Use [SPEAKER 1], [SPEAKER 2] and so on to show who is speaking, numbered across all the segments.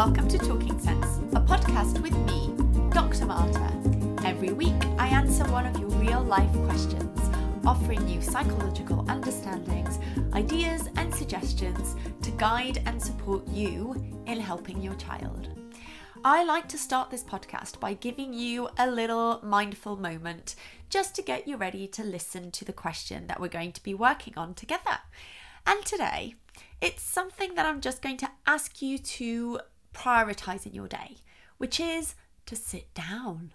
[SPEAKER 1] Welcome to Talking Sense, a podcast with me, Dr. Martha. Every week, I answer one of your real life questions, offering you psychological understandings, ideas, and suggestions to guide and support you in helping your child. I like to start this podcast by giving you a little mindful moment just to get you ready to listen to the question that we're going to be working on together. And today, it's something that I'm just going to ask you to prioritize in your day, which is to sit down.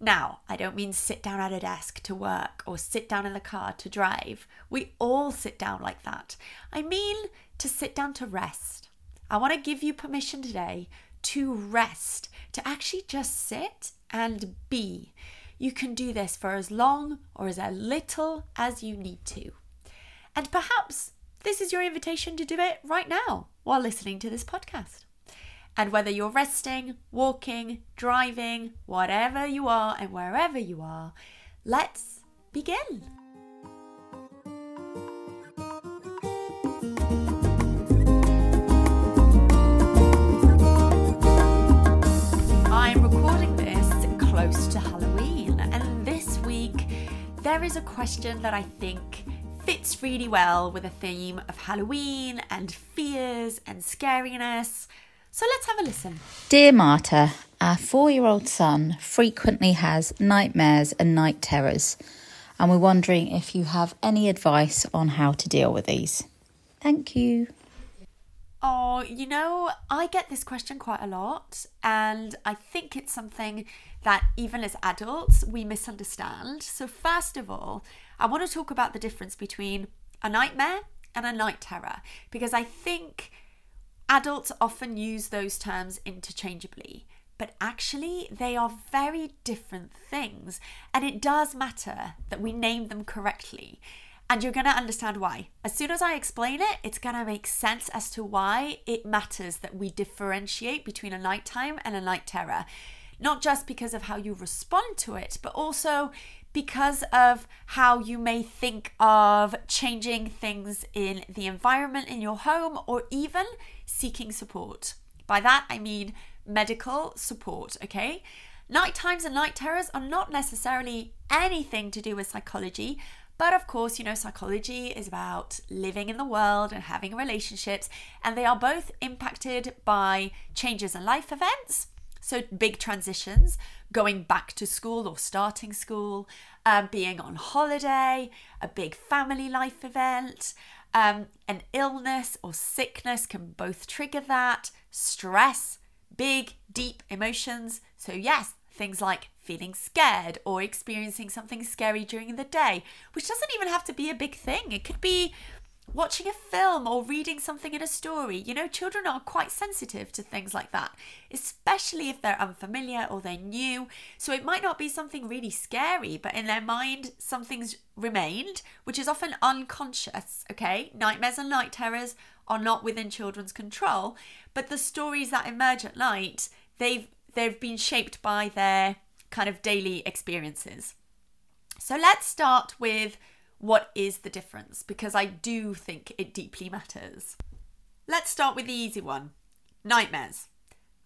[SPEAKER 1] Now, I don't mean sit down at a desk to work or sit down in the car to drive. We all sit down like that. I mean to sit down to rest. I want to give you permission today to rest, to actually just sit and be. You can do this for as long or as little as you need to. And perhaps this is your invitation to do it right now while listening to this podcast. And whether you're resting, walking, driving, whatever you are and wherever you are, let's begin. I'm recording this close to Halloween, and this week there is a question that I think fits really well with a theme of Halloween and fears and scariness. So let's have a listen.
[SPEAKER 2] Dear Martha, our four year old son frequently has nightmares and night terrors, and we're wondering if you have any advice on how to deal with these. Thank you.
[SPEAKER 1] Oh, you know, I get this question quite a lot, and I think it's something that even as adults we misunderstand. So, first of all, I want to talk about the difference between a nightmare and a night terror because I think adults often use those terms interchangeably. But actually, they are very different things, and it does matter that we name them correctly. And you're going to understand why. As soon as I explain it, it's going to make sense as to why it matters that we differentiate between a nightmare and a night terror. Not just because of how you respond to it, but also because of how you may think of changing things in the environment in your home or even seeking support. By that, I mean medical support, okay? Nightmares and night terrors are not necessarily anything to do with psychology, but of course, you know, psychology is about living in the world and having relationships, and they are both impacted by changes in life events. So, big transitions, going back to school or starting school, um, being on holiday, a big family life event, um, an illness or sickness can both trigger that, stress, big, deep emotions. So, yes, things like feeling scared or experiencing something scary during the day, which doesn't even have to be a big thing. It could be watching a film or reading something in a story. You know, children are quite sensitive to things like that, especially if they're unfamiliar or they're new. So it might not be something really scary, but in their mind, something's remained, which is often unconscious. Okay, nightmares and night terrors are not within children's control, but the stories that emerge at night, they've they've been shaped by their kind of daily experiences. So let's start with what is the difference because I do think it deeply matters. Let's start with the easy one nightmares.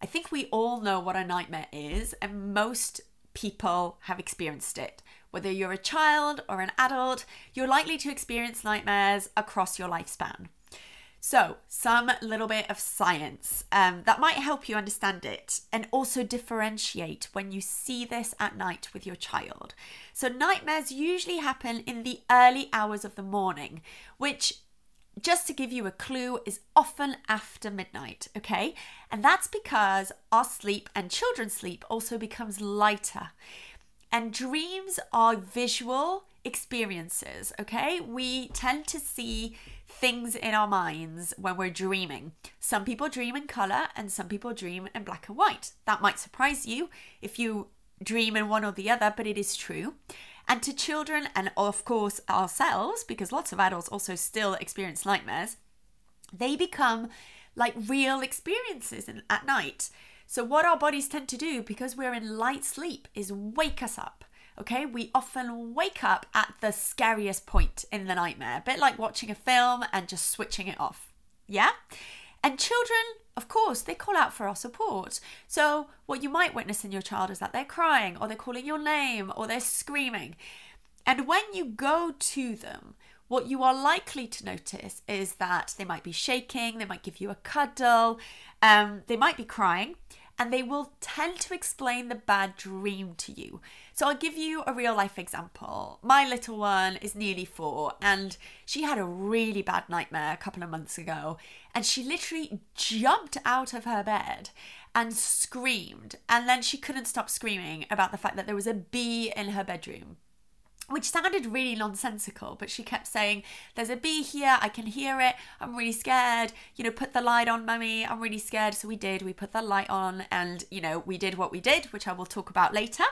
[SPEAKER 1] I think we all know what a nightmare is, and most people have experienced it. Whether you're a child or an adult, you're likely to experience nightmares across your lifespan. So, some little bit of science um, that might help you understand it and also differentiate when you see this at night with your child. So, nightmares usually happen in the early hours of the morning, which just to give you a clue, is often after midnight, okay? And that's because our sleep and children's sleep also becomes lighter. And dreams are visual experiences, okay? We tend to see things in our minds when we're dreaming. Some people dream in color and some people dream in black and white. That might surprise you if you dream in one or the other, but it is true. And to children, and of course ourselves, because lots of adults also still experience nightmares, they become like real experiences at night. So, what our bodies tend to do because we're in light sleep is wake us up. Okay, we often wake up at the scariest point in the nightmare, a bit like watching a film and just switching it off. Yeah? And children, of course, they call out for our support. So, what you might witness in your child is that they're crying, or they're calling your name, or they're screaming. And when you go to them, what you are likely to notice is that they might be shaking, they might give you a cuddle, um, they might be crying, and they will tend to explain the bad dream to you. So I'll give you a real life example. My little one is nearly four, and she had a really bad nightmare a couple of months ago, and she literally jumped out of her bed and screamed, and then she couldn't stop screaming about the fact that there was a bee in her bedroom which sounded really nonsensical, but she kept saying, There's a bee here, I can hear it, I'm really scared. You know, put the light on, mummy, I'm really scared. So we did, we put the light on, and, you know, we did what we did, which I will talk about later.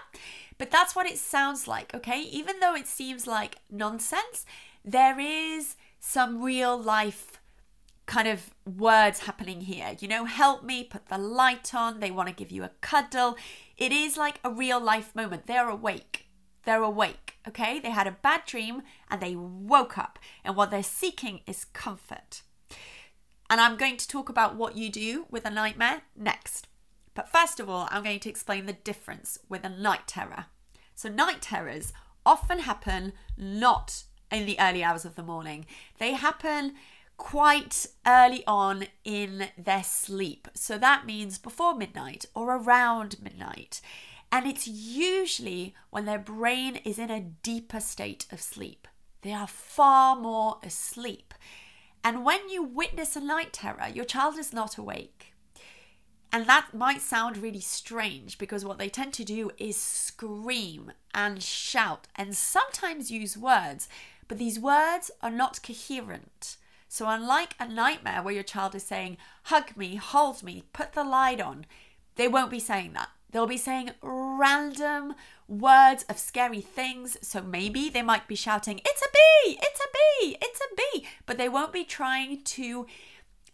[SPEAKER 1] But that's what it sounds like, okay? Even though it seems like nonsense, there is some real life kind of words happening here. You know, help me, put the light on, they want to give you a cuddle. It is like a real life moment. They're awake they're awake, okay? They had a bad dream and they woke up, and what they're seeking is comfort. And I'm going to talk about what you do with a nightmare next. But first of all, I'm going to explain the difference with a night terror. So, night terrors often happen not in the early hours of the morning, they happen quite early on in their sleep. So, that means before midnight or around midnight. And it's usually when their brain is in a deeper state of sleep. They are far more asleep. And when you witness a night terror, your child is not awake. And that might sound really strange because what they tend to do is scream and shout and sometimes use words, but these words are not coherent. So, unlike a nightmare where your child is saying, hug me, hold me, put the light on, they won't be saying that. They'll be saying random words of scary things. So maybe they might be shouting, It's a bee! It's a bee! It's a bee! But they won't be trying to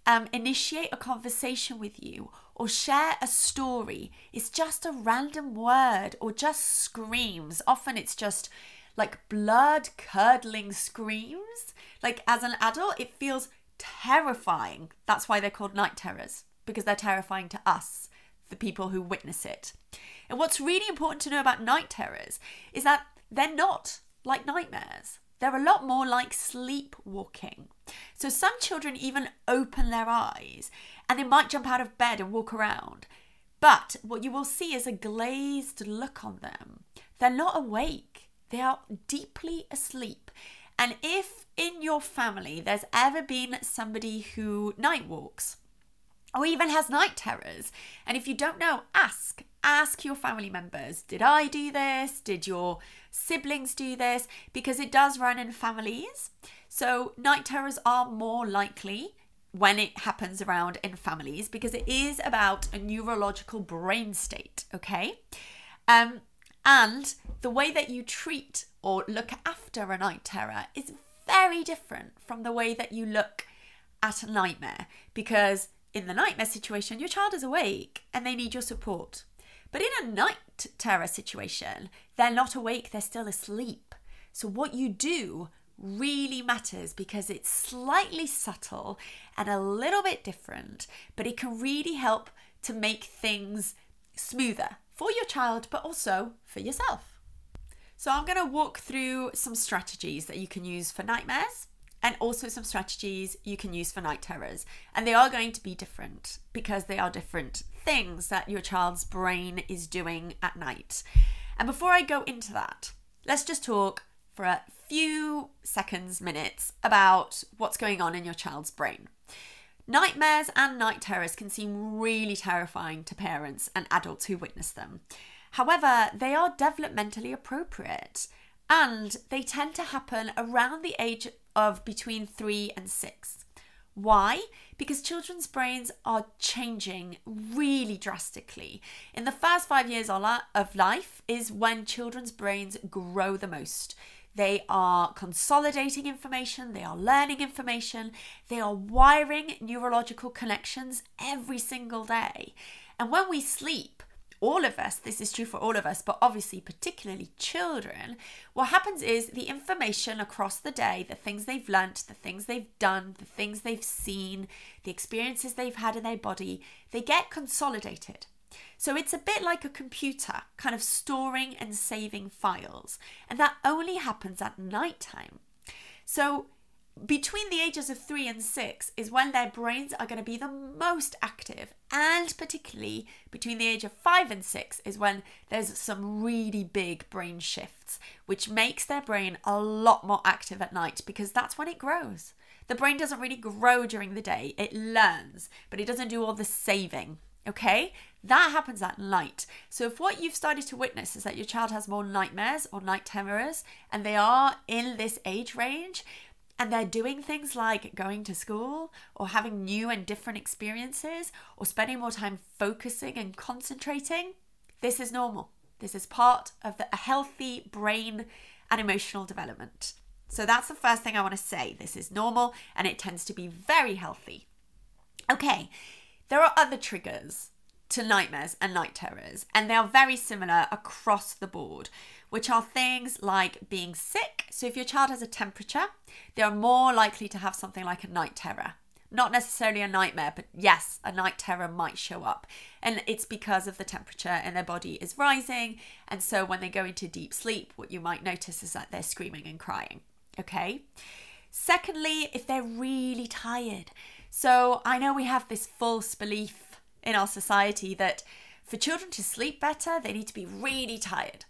[SPEAKER 1] um, initiate a conversation with you or share a story. It's just a random word or just screams. Often it's just like blood curdling screams. Like as an adult, it feels terrifying. That's why they're called night terrors because they're terrifying to us the people who witness it. And what's really important to know about night terrors is that they're not like nightmares. They're a lot more like sleepwalking. So some children even open their eyes and they might jump out of bed and walk around. But what you will see is a glazed look on them. They're not awake, they are deeply asleep. And if in your family there's ever been somebody who night walks, or even has night terrors. And if you don't know, ask. Ask your family members Did I do this? Did your siblings do this? Because it does run in families. So, night terrors are more likely when it happens around in families because it is about a neurological brain state, okay? Um, and the way that you treat or look after a night terror is very different from the way that you look at a nightmare because in the nightmare situation, your child is awake and they need your support. But in a night terror situation, they're not awake, they're still asleep. So, what you do really matters because it's slightly subtle and a little bit different, but it can really help to make things smoother for your child, but also for yourself. So, I'm going to walk through some strategies that you can use for nightmares and also some strategies you can use for night terrors. And they are going to be different because they are different things that your child's brain is doing at night. And before I go into that, let's just talk for a few seconds, minutes about what's going on in your child's brain. Nightmares and night terrors can seem really terrifying to parents and adults who witness them. However, they are developmentally appropriate and they tend to happen around the age of between three and six. Why? Because children's brains are changing really drastically. In the first five years of life is when children's brains grow the most. They are consolidating information, they are learning information, they are wiring neurological connections every single day. And when we sleep, all of us, this is true for all of us, but obviously, particularly children, what happens is the information across the day, the things they've learnt, the things they've done, the things they've seen, the experiences they've had in their body, they get consolidated. So it's a bit like a computer, kind of storing and saving files. And that only happens at night time. So between the ages of three and six is when their brains are going to be the most active, and particularly between the age of five and six is when there's some really big brain shifts, which makes their brain a lot more active at night because that's when it grows. The brain doesn't really grow during the day, it learns, but it doesn't do all the saving. Okay, that happens at night. So, if what you've started to witness is that your child has more nightmares or night terrors, and they are in this age range, and they're doing things like going to school or having new and different experiences or spending more time focusing and concentrating, this is normal. This is part of the, a healthy brain and emotional development. So that's the first thing I want to say. This is normal and it tends to be very healthy. Okay, there are other triggers to nightmares and night terrors, and they are very similar across the board which are things like being sick. So, if your child has a temperature, they are more likely to have something like a night terror. Not necessarily a nightmare, but yes, a night terror might show up. And it's because of the temperature and their body is rising. And so, when they go into deep sleep, what you might notice is that they're screaming and crying. Okay. Secondly, if they're really tired. So, I know we have this false belief in our society that for children to sleep better, they need to be really tired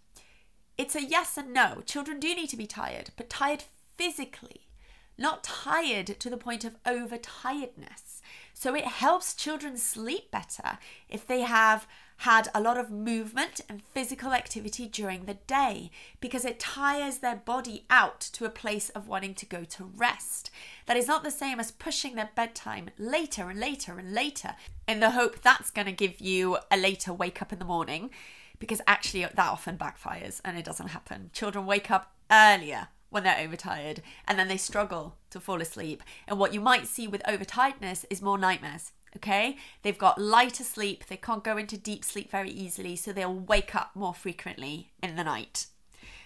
[SPEAKER 1] it's a yes and no. Children do need to be tired, but tired physically, not tired to the point of overtiredness. So it helps children sleep better if they have had a lot of movement and physical activity during the day because it tires their body out to a place of wanting to go to rest. That is not the same as pushing their bedtime later and later and later in the hope that's going to give you a later wake up in the morning because actually that often backfires and it doesn't happen. Children wake up earlier when they're overtired and then they struggle to fall asleep. And what you might see with overtiredness is more nightmares. Okay, they've got lighter sleep, they can't go into deep sleep very easily, so they'll wake up more frequently in the night.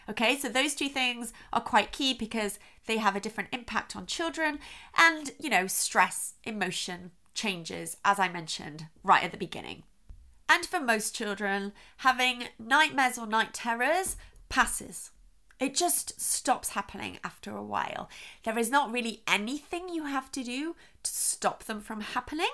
[SPEAKER 1] Okay, so those two things are quite key because they have a different impact on children and, you know, stress, emotion changes, as I mentioned right at the beginning. And for most children, having nightmares or night terrors passes. It just stops happening after a while. There is not really anything you have to do to stop them from happening.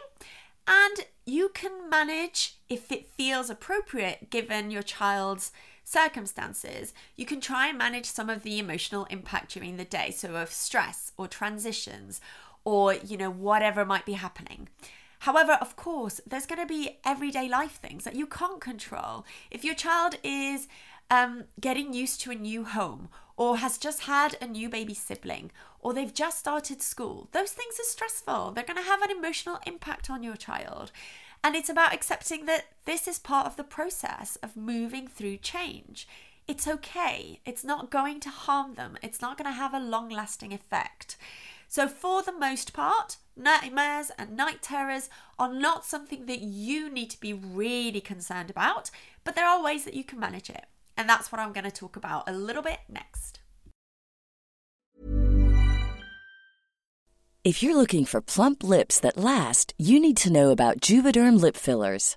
[SPEAKER 1] And you can manage if it feels appropriate given your child's circumstances. You can try and manage some of the emotional impact during the day, so of stress or transitions or, you know, whatever might be happening. However, of course, there's going to be everyday life things that you can't control. If your child is um, getting used to a new home, or has just had a new baby sibling, or they've just started school, those things are stressful. They're going to have an emotional impact on your child. And it's about accepting that this is part of the process of moving through change. It's okay. It's not going to harm them. It's not going to have a long lasting effect. So, for the most part, nightmares and night terrors are not something that you need to be really concerned about, but there are ways that you can manage it. And that's what I'm going to talk about a little bit next.
[SPEAKER 3] If you're looking for plump lips that last, you need to know about Juvederm lip fillers.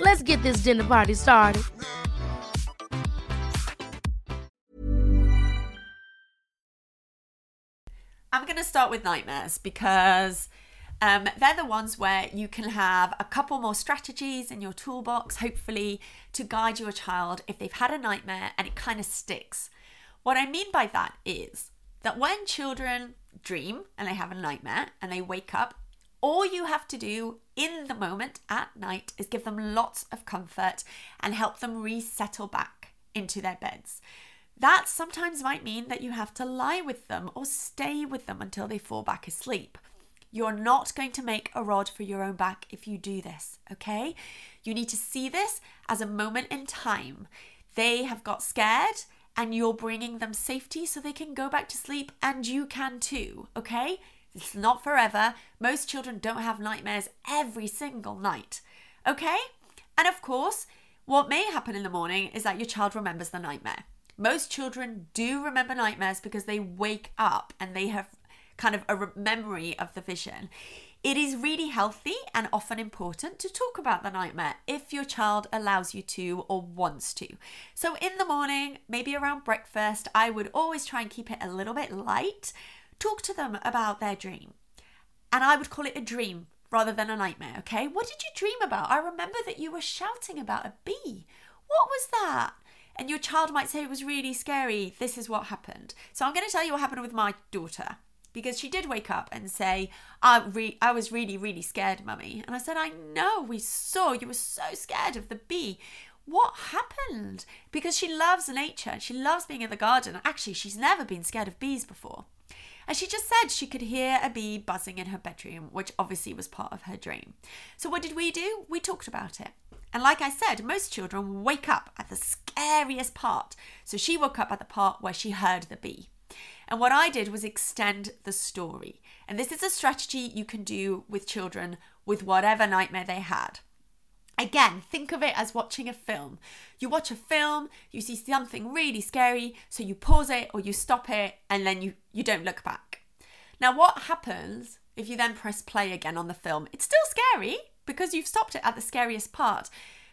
[SPEAKER 4] Let's get this dinner party started.
[SPEAKER 1] I'm going to start with nightmares because um, they're the ones where you can have a couple more strategies in your toolbox, hopefully, to guide your child if they've had a nightmare and it kind of sticks. What I mean by that is that when children dream and they have a nightmare and they wake up, all you have to do in the moment at night is give them lots of comfort and help them resettle back into their beds. That sometimes might mean that you have to lie with them or stay with them until they fall back asleep. You're not going to make a rod for your own back if you do this, okay? You need to see this as a moment in time. They have got scared and you're bringing them safety so they can go back to sleep and you can too, okay? It's not forever. Most children don't have nightmares every single night, okay? And of course, what may happen in the morning is that your child remembers the nightmare. Most children do remember nightmares because they wake up and they have kind of a memory of the vision. It is really healthy and often important to talk about the nightmare if your child allows you to or wants to. So, in the morning, maybe around breakfast, I would always try and keep it a little bit light. Talk to them about their dream. And I would call it a dream rather than a nightmare, okay? What did you dream about? I remember that you were shouting about a bee. What was that? and your child might say it was really scary. This is what happened. So I'm going to tell you what happened with my daughter because she did wake up and say, I, re- I was really, really scared, mummy. And I said, I know, we saw you were so scared of the bee. What happened? Because she loves nature, and she loves being in the garden. Actually, she's never been scared of bees before. And she just said she could hear a bee buzzing in her bedroom, which obviously was part of her dream. So, what did we do? We talked about it. And like I said, most children wake up at the scariest part. So she woke up at the part where she heard the bee. And what I did was extend the story. And this is a strategy you can do with children with whatever nightmare they had. Again, think of it as watching a film. You watch a film, you see something really scary, so you pause it or you stop it and then you, you don't look back. Now, what happens if you then press play again on the film? It's still scary, because you've stopped it at the scariest part.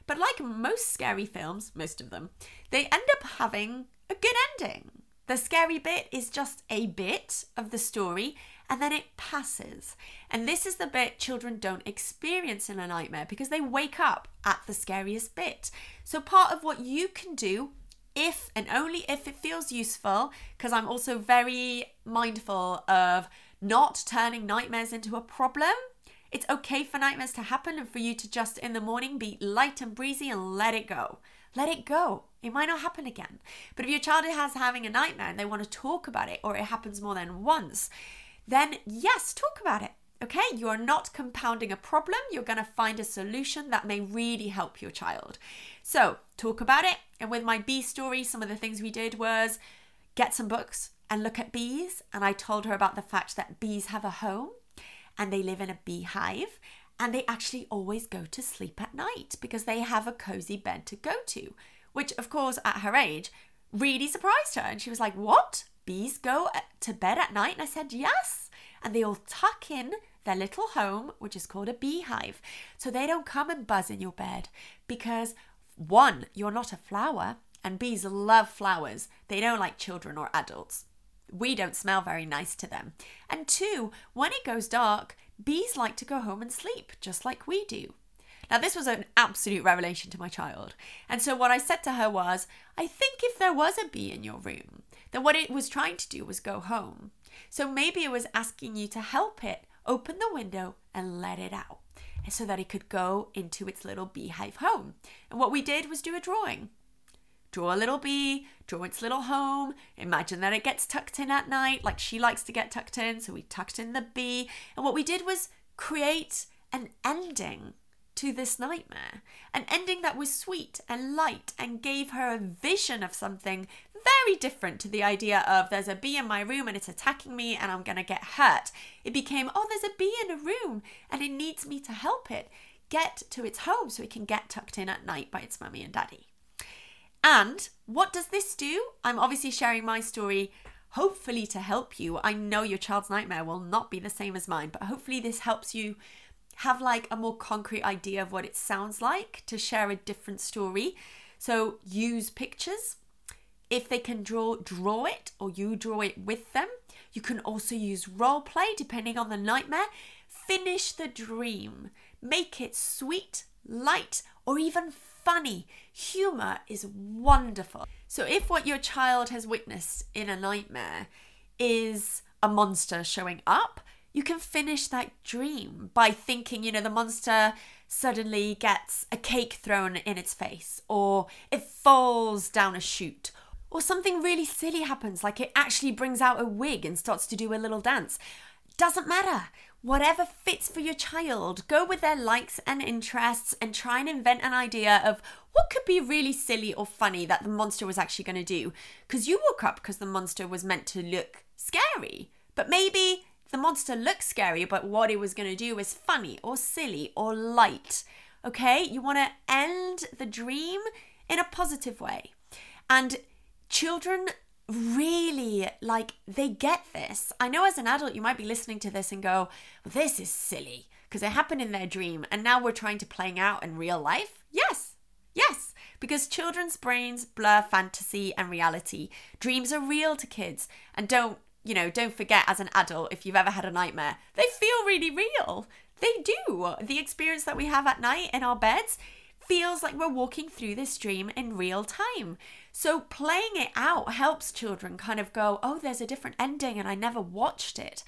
[SPEAKER 1] But like most scary films, most of them, they end up having a good ending. The scary bit is just a bit of the story and then it passes. And this is the bit children don't experience in a nightmare because they wake up at the scariest bit. So, part of what you can do, if and only if it feels useful, because I'm also very mindful of not turning nightmares into a problem it's okay for nightmares to happen and for you to just in the morning be light and breezy and let it go. Let it go. It might not happen again. But if your child has having a nightmare and they want to talk about it or it happens more than once, then yes, talk about it. Okay, you are not compounding a problem. You're going to find a solution that may really help your child. So, talk about it. And with my bee story, some of the things we did was get some books and look at bees. And I told her about the fact that bees have a home and they live in a beehive and they actually always go to sleep at night because they have a cozy bed to go to, which, of course, at her age, really surprised her. And she was like, What? Bees go uh, to bed at night? And I said, Yes. And they all tuck in their little home, which is called a beehive. So they don't come and buzz in your bed because, one, you're not a flower, and bees love flowers. They don't like children or adults we don't smell very nice to them. And two, when it goes dark, bees like to go home and sleep, just like we do. Now, this was an absolute revelation to my child. And so, what I said to her was, I think if there was a bee in your room, then what it was trying to do was go home. So, maybe it was asking you to help it open the window and let it out so that it could go into its little beehive home. And what we did was do a drawing. Draw a little bee, draw its little home. Imagine that it gets tucked in at night, like she likes to get tucked in. So we tucked in the bee. And what we did was create an ending to this nightmare. An ending that was sweet and light and gave her a vision of something very different to the idea of there's a bee in my room and it's attacking me and I'm going to get hurt. It became, oh, there's a bee in a room and it needs me to help it get to its home so it can get tucked in at night by its mummy and daddy. And what does this do? I'm obviously sharing my story hopefully to help you. I know your child's nightmare will not be the same as mine, but hopefully this helps you have like a more concrete idea of what it sounds like to share a different story. So use pictures. If they can draw, draw it or you draw it with them. You can also use role play depending on the nightmare. Finish the dream. Make it sweet, light, or even funny. Humor is wonderful. So, if what your child has witnessed in a nightmare is a monster showing up, you can finish that dream by thinking, you know, the monster suddenly gets a cake thrown in its face, or it falls down a chute, or something really silly happens, like it actually brings out a wig and starts to do a little dance. Doesn't matter. Whatever fits for your child, go with their likes and interests and try and invent an idea of what could be really silly or funny that the monster was actually going to do. Because you woke up because the monster was meant to look scary, but maybe the monster looks scary, but what it was going to do was funny or silly or light. Okay? You want to end the dream in a positive way. And children really like they get this. I know as an adult you might be listening to this and go, "This is silly." Because it happened in their dream and now we're trying to playing out in real life? Yes. Yes, because children's brains blur fantasy and reality. Dreams are real to kids and don't, you know, don't forget as an adult if you've ever had a nightmare, they feel really real. They do. The experience that we have at night in our beds feels like we're walking through this dream in real time. So playing it out helps children kind of go, oh, there's a different ending and I never watched it.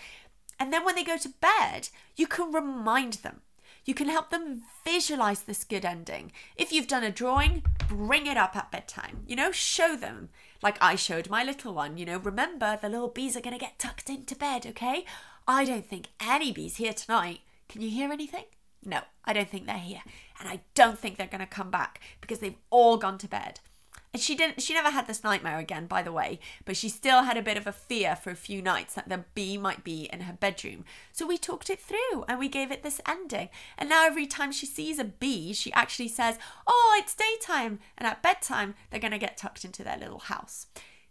[SPEAKER 1] And then when they go to bed, you can remind them. You can help them visualize this good ending. If you've done a drawing, bring it up at bedtime. You know, show them. Like I showed my little one, you know, remember the little bees are going to get tucked into bed, okay? I don't think any bees here tonight. Can you hear anything? No, I don't think they're here. And I don't think they're going to come back because they've all gone to bed. And she didn't she never had this nightmare again, by the way, but she still had a bit of a fear for a few nights that the bee might be in her bedroom. So we talked it through and we gave it this ending. And now every time she sees a bee, she actually says, "Oh, it's daytime." And at bedtime, they're going to get tucked into their little house.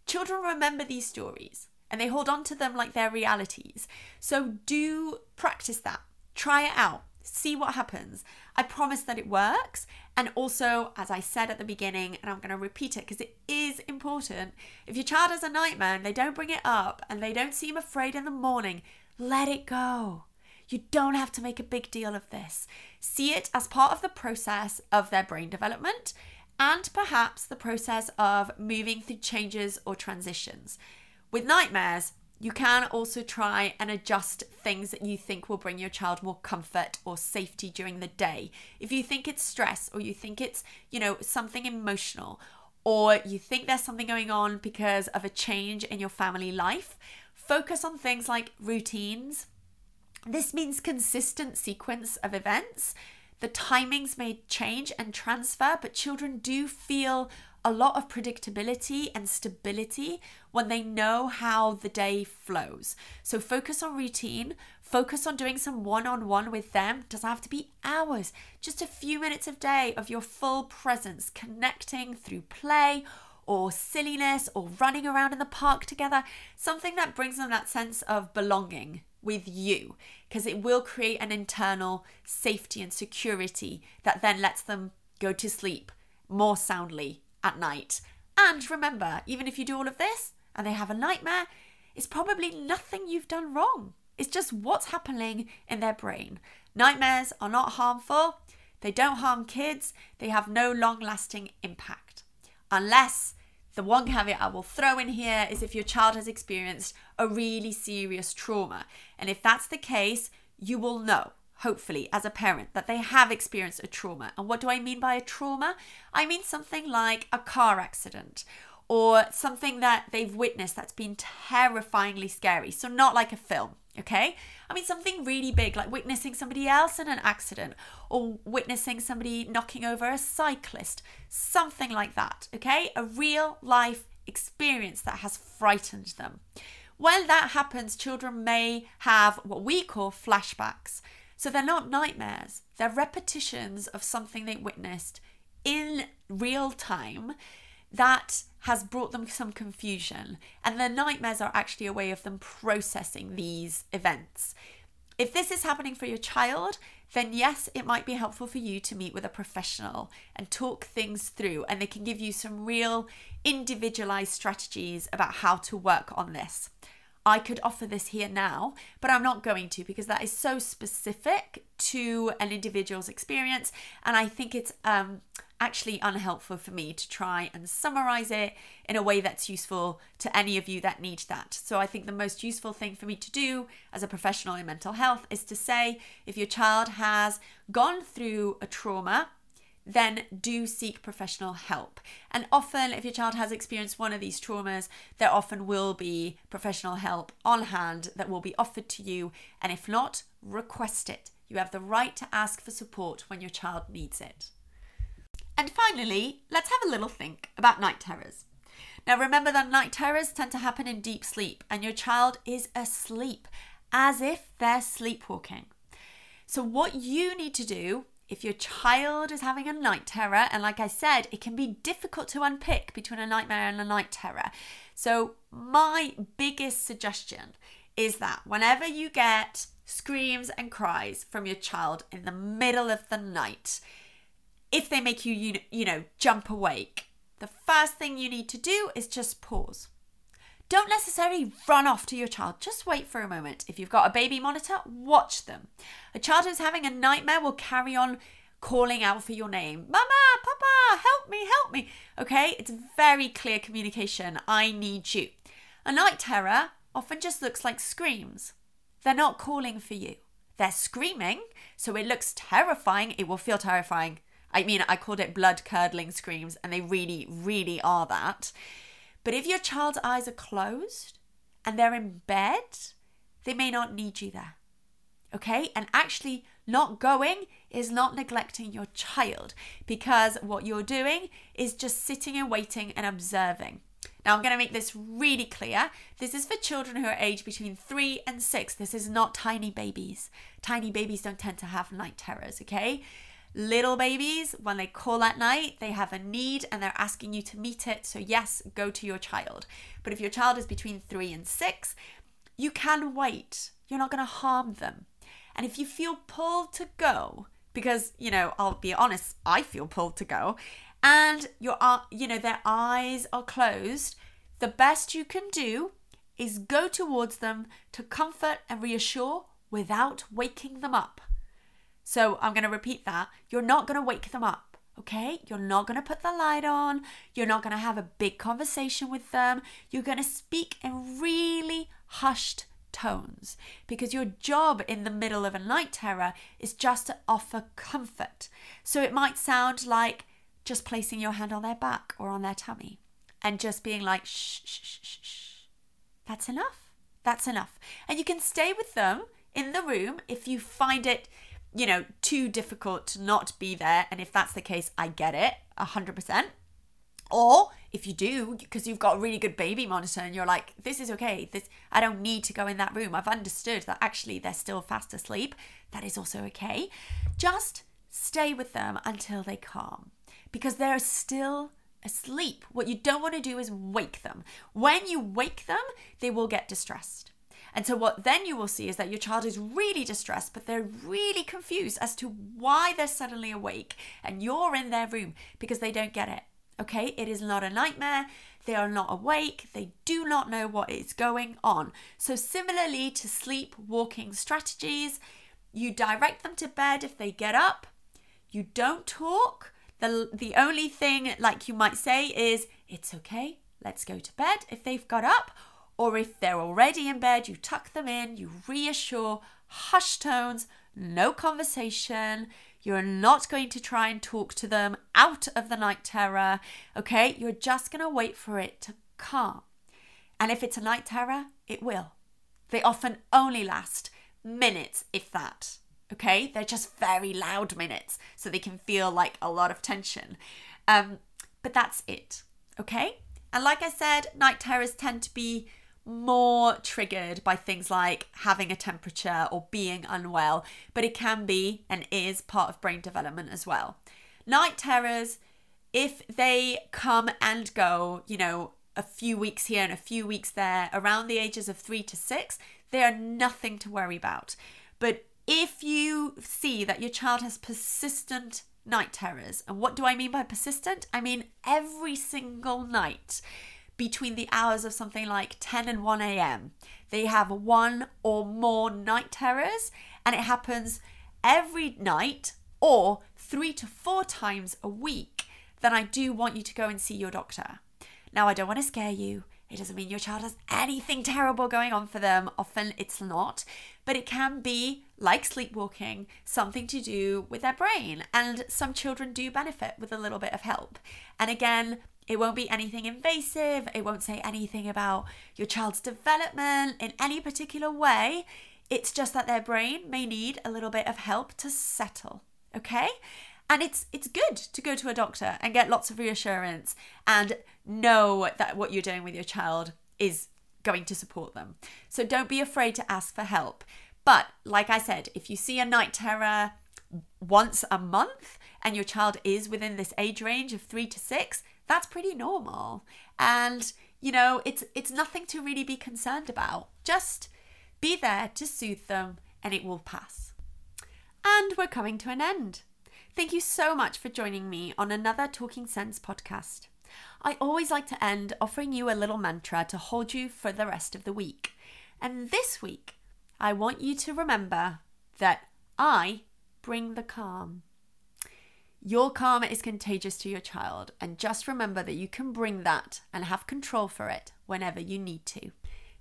[SPEAKER 1] Children remember these stories and they hold on to them like they're realities. So do practice that. Try it out see what happens. I promise that it works. And also, as I said at the beginning, and I'm going to repeat it because it is important if your child has a nightmare and they don't bring it up and they don't seem afraid in the morning, let it go. You don't have to make a big deal of this. See it as part of the process of their brain development and perhaps the process of moving through changes or transitions. With nightmares, you can also try and adjust things that you think will bring your child more comfort or safety during the day. If you think it's stress or you think it's, you know, something emotional or you think there's something going on because of a change in your family life, focus on things like routines. This means consistent sequence of events. The timings may change and transfer, but children do feel a lot of predictability and stability when they know how the day flows. So focus on routine, focus on doing some one on one with them. Doesn't have to be hours, just a few minutes of day of your full presence, connecting through play or silliness or running around in the park together. Something that brings them that sense of belonging with you because it will create an internal safety and security that then lets them go to sleep more soundly at night. And remember, even if you do all of this and they have a nightmare, it's probably nothing you've done wrong. It's just what's happening in their brain. Nightmares are not harmful. They don't harm kids, they have no long lasting impact. Unless the one caveat I will throw in here is if your child has experienced a really serious trauma. And if that's the case, you will know, hopefully, as a parent, that they have experienced a trauma. And what do I mean by a trauma? I mean something like a car accident or something that they've witnessed that's been terrifyingly scary. So, not like a film, okay? I mean, something really big, like witnessing somebody else in an accident or witnessing somebody knocking over a cyclist, something like that, okay? A real life experience that has frightened them. When that happens, children may have what we call flashbacks. So, they're not nightmares, they're repetitions of something they witnessed in real time that has brought them some confusion. And their nightmares are actually a way of them processing these events. If this is happening for your child, then yes, it might be helpful for you to meet with a professional and talk things through, and they can give you some real individualized strategies about how to work on this. I could offer this here now, but I'm not going to because that is so specific to an individual's experience, and I think it's um, actually unhelpful for me to try and summarize it in a way that's useful to any of you that need that. So I think the most useful thing for me to do as a professional in mental health is to say if your child has gone through a trauma, then do seek professional help. And often, if your child has experienced one of these traumas, there often will be professional help on hand that will be offered to you. And if not, request it. You have the right to ask for support when your child needs it. And finally, let's have a little think about night terrors. Now, remember that night terrors tend to happen in deep sleep, and your child is asleep as if they're sleepwalking. So, what you need to do if your child is having a night terror, and like I said, it can be difficult to unpick between a nightmare and a night terror. So, my biggest suggestion is that whenever you get screams and cries from your child in the middle of the night, if they make you, you, know, jump awake, the first thing you need to do is just pause. Don't necessarily run off to your child. Just wait for a moment. If you've got a baby monitor, watch them. A child who's having a nightmare will carry on calling out for your name. Mama, Papa, help me, help me. Okay, it's very clear communication. I need you. A night terror often just looks like screams. They're not calling for you. They're screaming, so it looks terrifying. It will feel terrifying I mean, I called it blood curdling screams, and they really, really are that. But if your child's eyes are closed and they're in bed, they may not need you there. Okay? And actually, not going is not neglecting your child because what you're doing is just sitting and waiting and observing. Now, I'm going to make this really clear. This is for children who are aged between three and six. This is not tiny babies. Tiny babies don't tend to have night terrors, okay? Little babies, when they call at night, they have a need and they're asking you to meet it. So, yes, go to your child. But if your child is between three and six, you can wait. You're not going to harm them. And if you feel pulled to go, because, you know, I'll be honest, I feel pulled to go, and your, uh, you know, their eyes are closed, the best you can do is go towards them to comfort and reassure without waking them up. So I'm going to repeat that. You're not going to wake them up. Okay, you're not going to put the light on. You're not going to have a big conversation with them. You're going to speak in really hushed tones because your job in the middle of a night terror is just to offer comfort. So it might sound like just placing your hand on their back or on their tummy and just being like, shh, shh, shh, shh, shh. That's enough. That's enough. And you can stay with them in the room if you find it you know, too difficult to not be there. And if that's the case, I get it 100%. Or if you do, because you've got a really good baby monitor and you're like, this is okay, this I don't need to go in that room. I've understood that actually they're still fast asleep. That is also okay. Just stay with them until they calm because they're still asleep. What you don't want to do is wake them. When you wake them, they will get distressed. And so, what then you will see is that your child is really distressed, but they're really confused as to why they're suddenly awake and you're in their room because they don't get it. Okay, it is not a nightmare. They are not awake. They do not know what is going on. So, similarly to sleep walking strategies, you direct them to bed if they get up. You don't talk. The, the only thing, like you might say, is it's okay, let's go to bed if they've got up. Or if they're already in bed, you tuck them in, you reassure, hush tones, no conversation. You're not going to try and talk to them out of the night terror. Okay, you're just going to wait for it to calm. And if it's a night terror, it will. They often only last minutes, if that. Okay, they're just very loud minutes, so they can feel like a lot of tension. Um, but that's it. Okay, and like I said, night terrors tend to be more triggered by things like having a temperature or being unwell, but it can be and is part of brain development as well. Night terrors, if they come and go, you know, a few weeks here and a few weeks there, around the ages of three to six, they are nothing to worry about. But if you see that your child has persistent night terrors, and what do I mean by persistent? I mean every single night between the hours of something like 10 and 1 a.m. They have one or more night terrors, and it happens every night or three to four times a week. Then I do want you to go and see your doctor. Now, I don't want to scare you. It doesn't mean your child has anything terrible going on for them. Often it's not, but it can be like sleepwalking, something to do with their brain. And some children do benefit with a little bit of help. And again, it won't be anything invasive. It won't say anything about your child's development in any particular way. It's just that their brain may need a little bit of help to settle. Okay? And it's it's good to go to a doctor and get lots of reassurance and know that what you're doing with your child is going to support them. So don't be afraid to ask for help. But like I said, if you see a night terror once a month and your child is within this age range of 3 to 6, that's pretty normal. And, you know, it's it's nothing to really be concerned about. Just be there to soothe them and it will pass. And we're coming to an end. Thank you so much for joining me on another Talking Sense podcast. I always like to end offering you a little mantra to hold you for the rest of the week. And this week, I want you to remember that I bring the calm. Your karma is contagious to your child, and just remember that you can bring that and have control for it whenever you need to.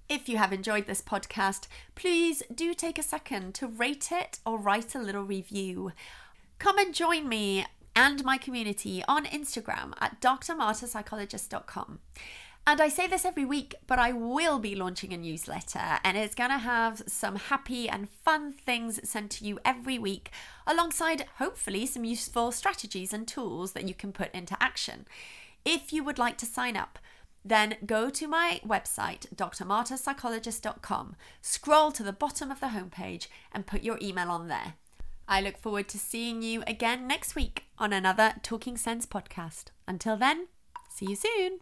[SPEAKER 1] If you have enjoyed this podcast, please do take a second to rate it or write a little review. Come and join me and my community on Instagram at drmarthapsychologist.com. And I say this every week, but I will be launching a newsletter and it's going to have some happy and fun things sent to you every week, alongside hopefully some useful strategies and tools that you can put into action. If you would like to sign up, then go to my website, drmarthapsychologist.com, scroll to the bottom of the homepage, and put your email on there. I look forward to seeing you again next week on another Talking Sense podcast. Until then, see you soon.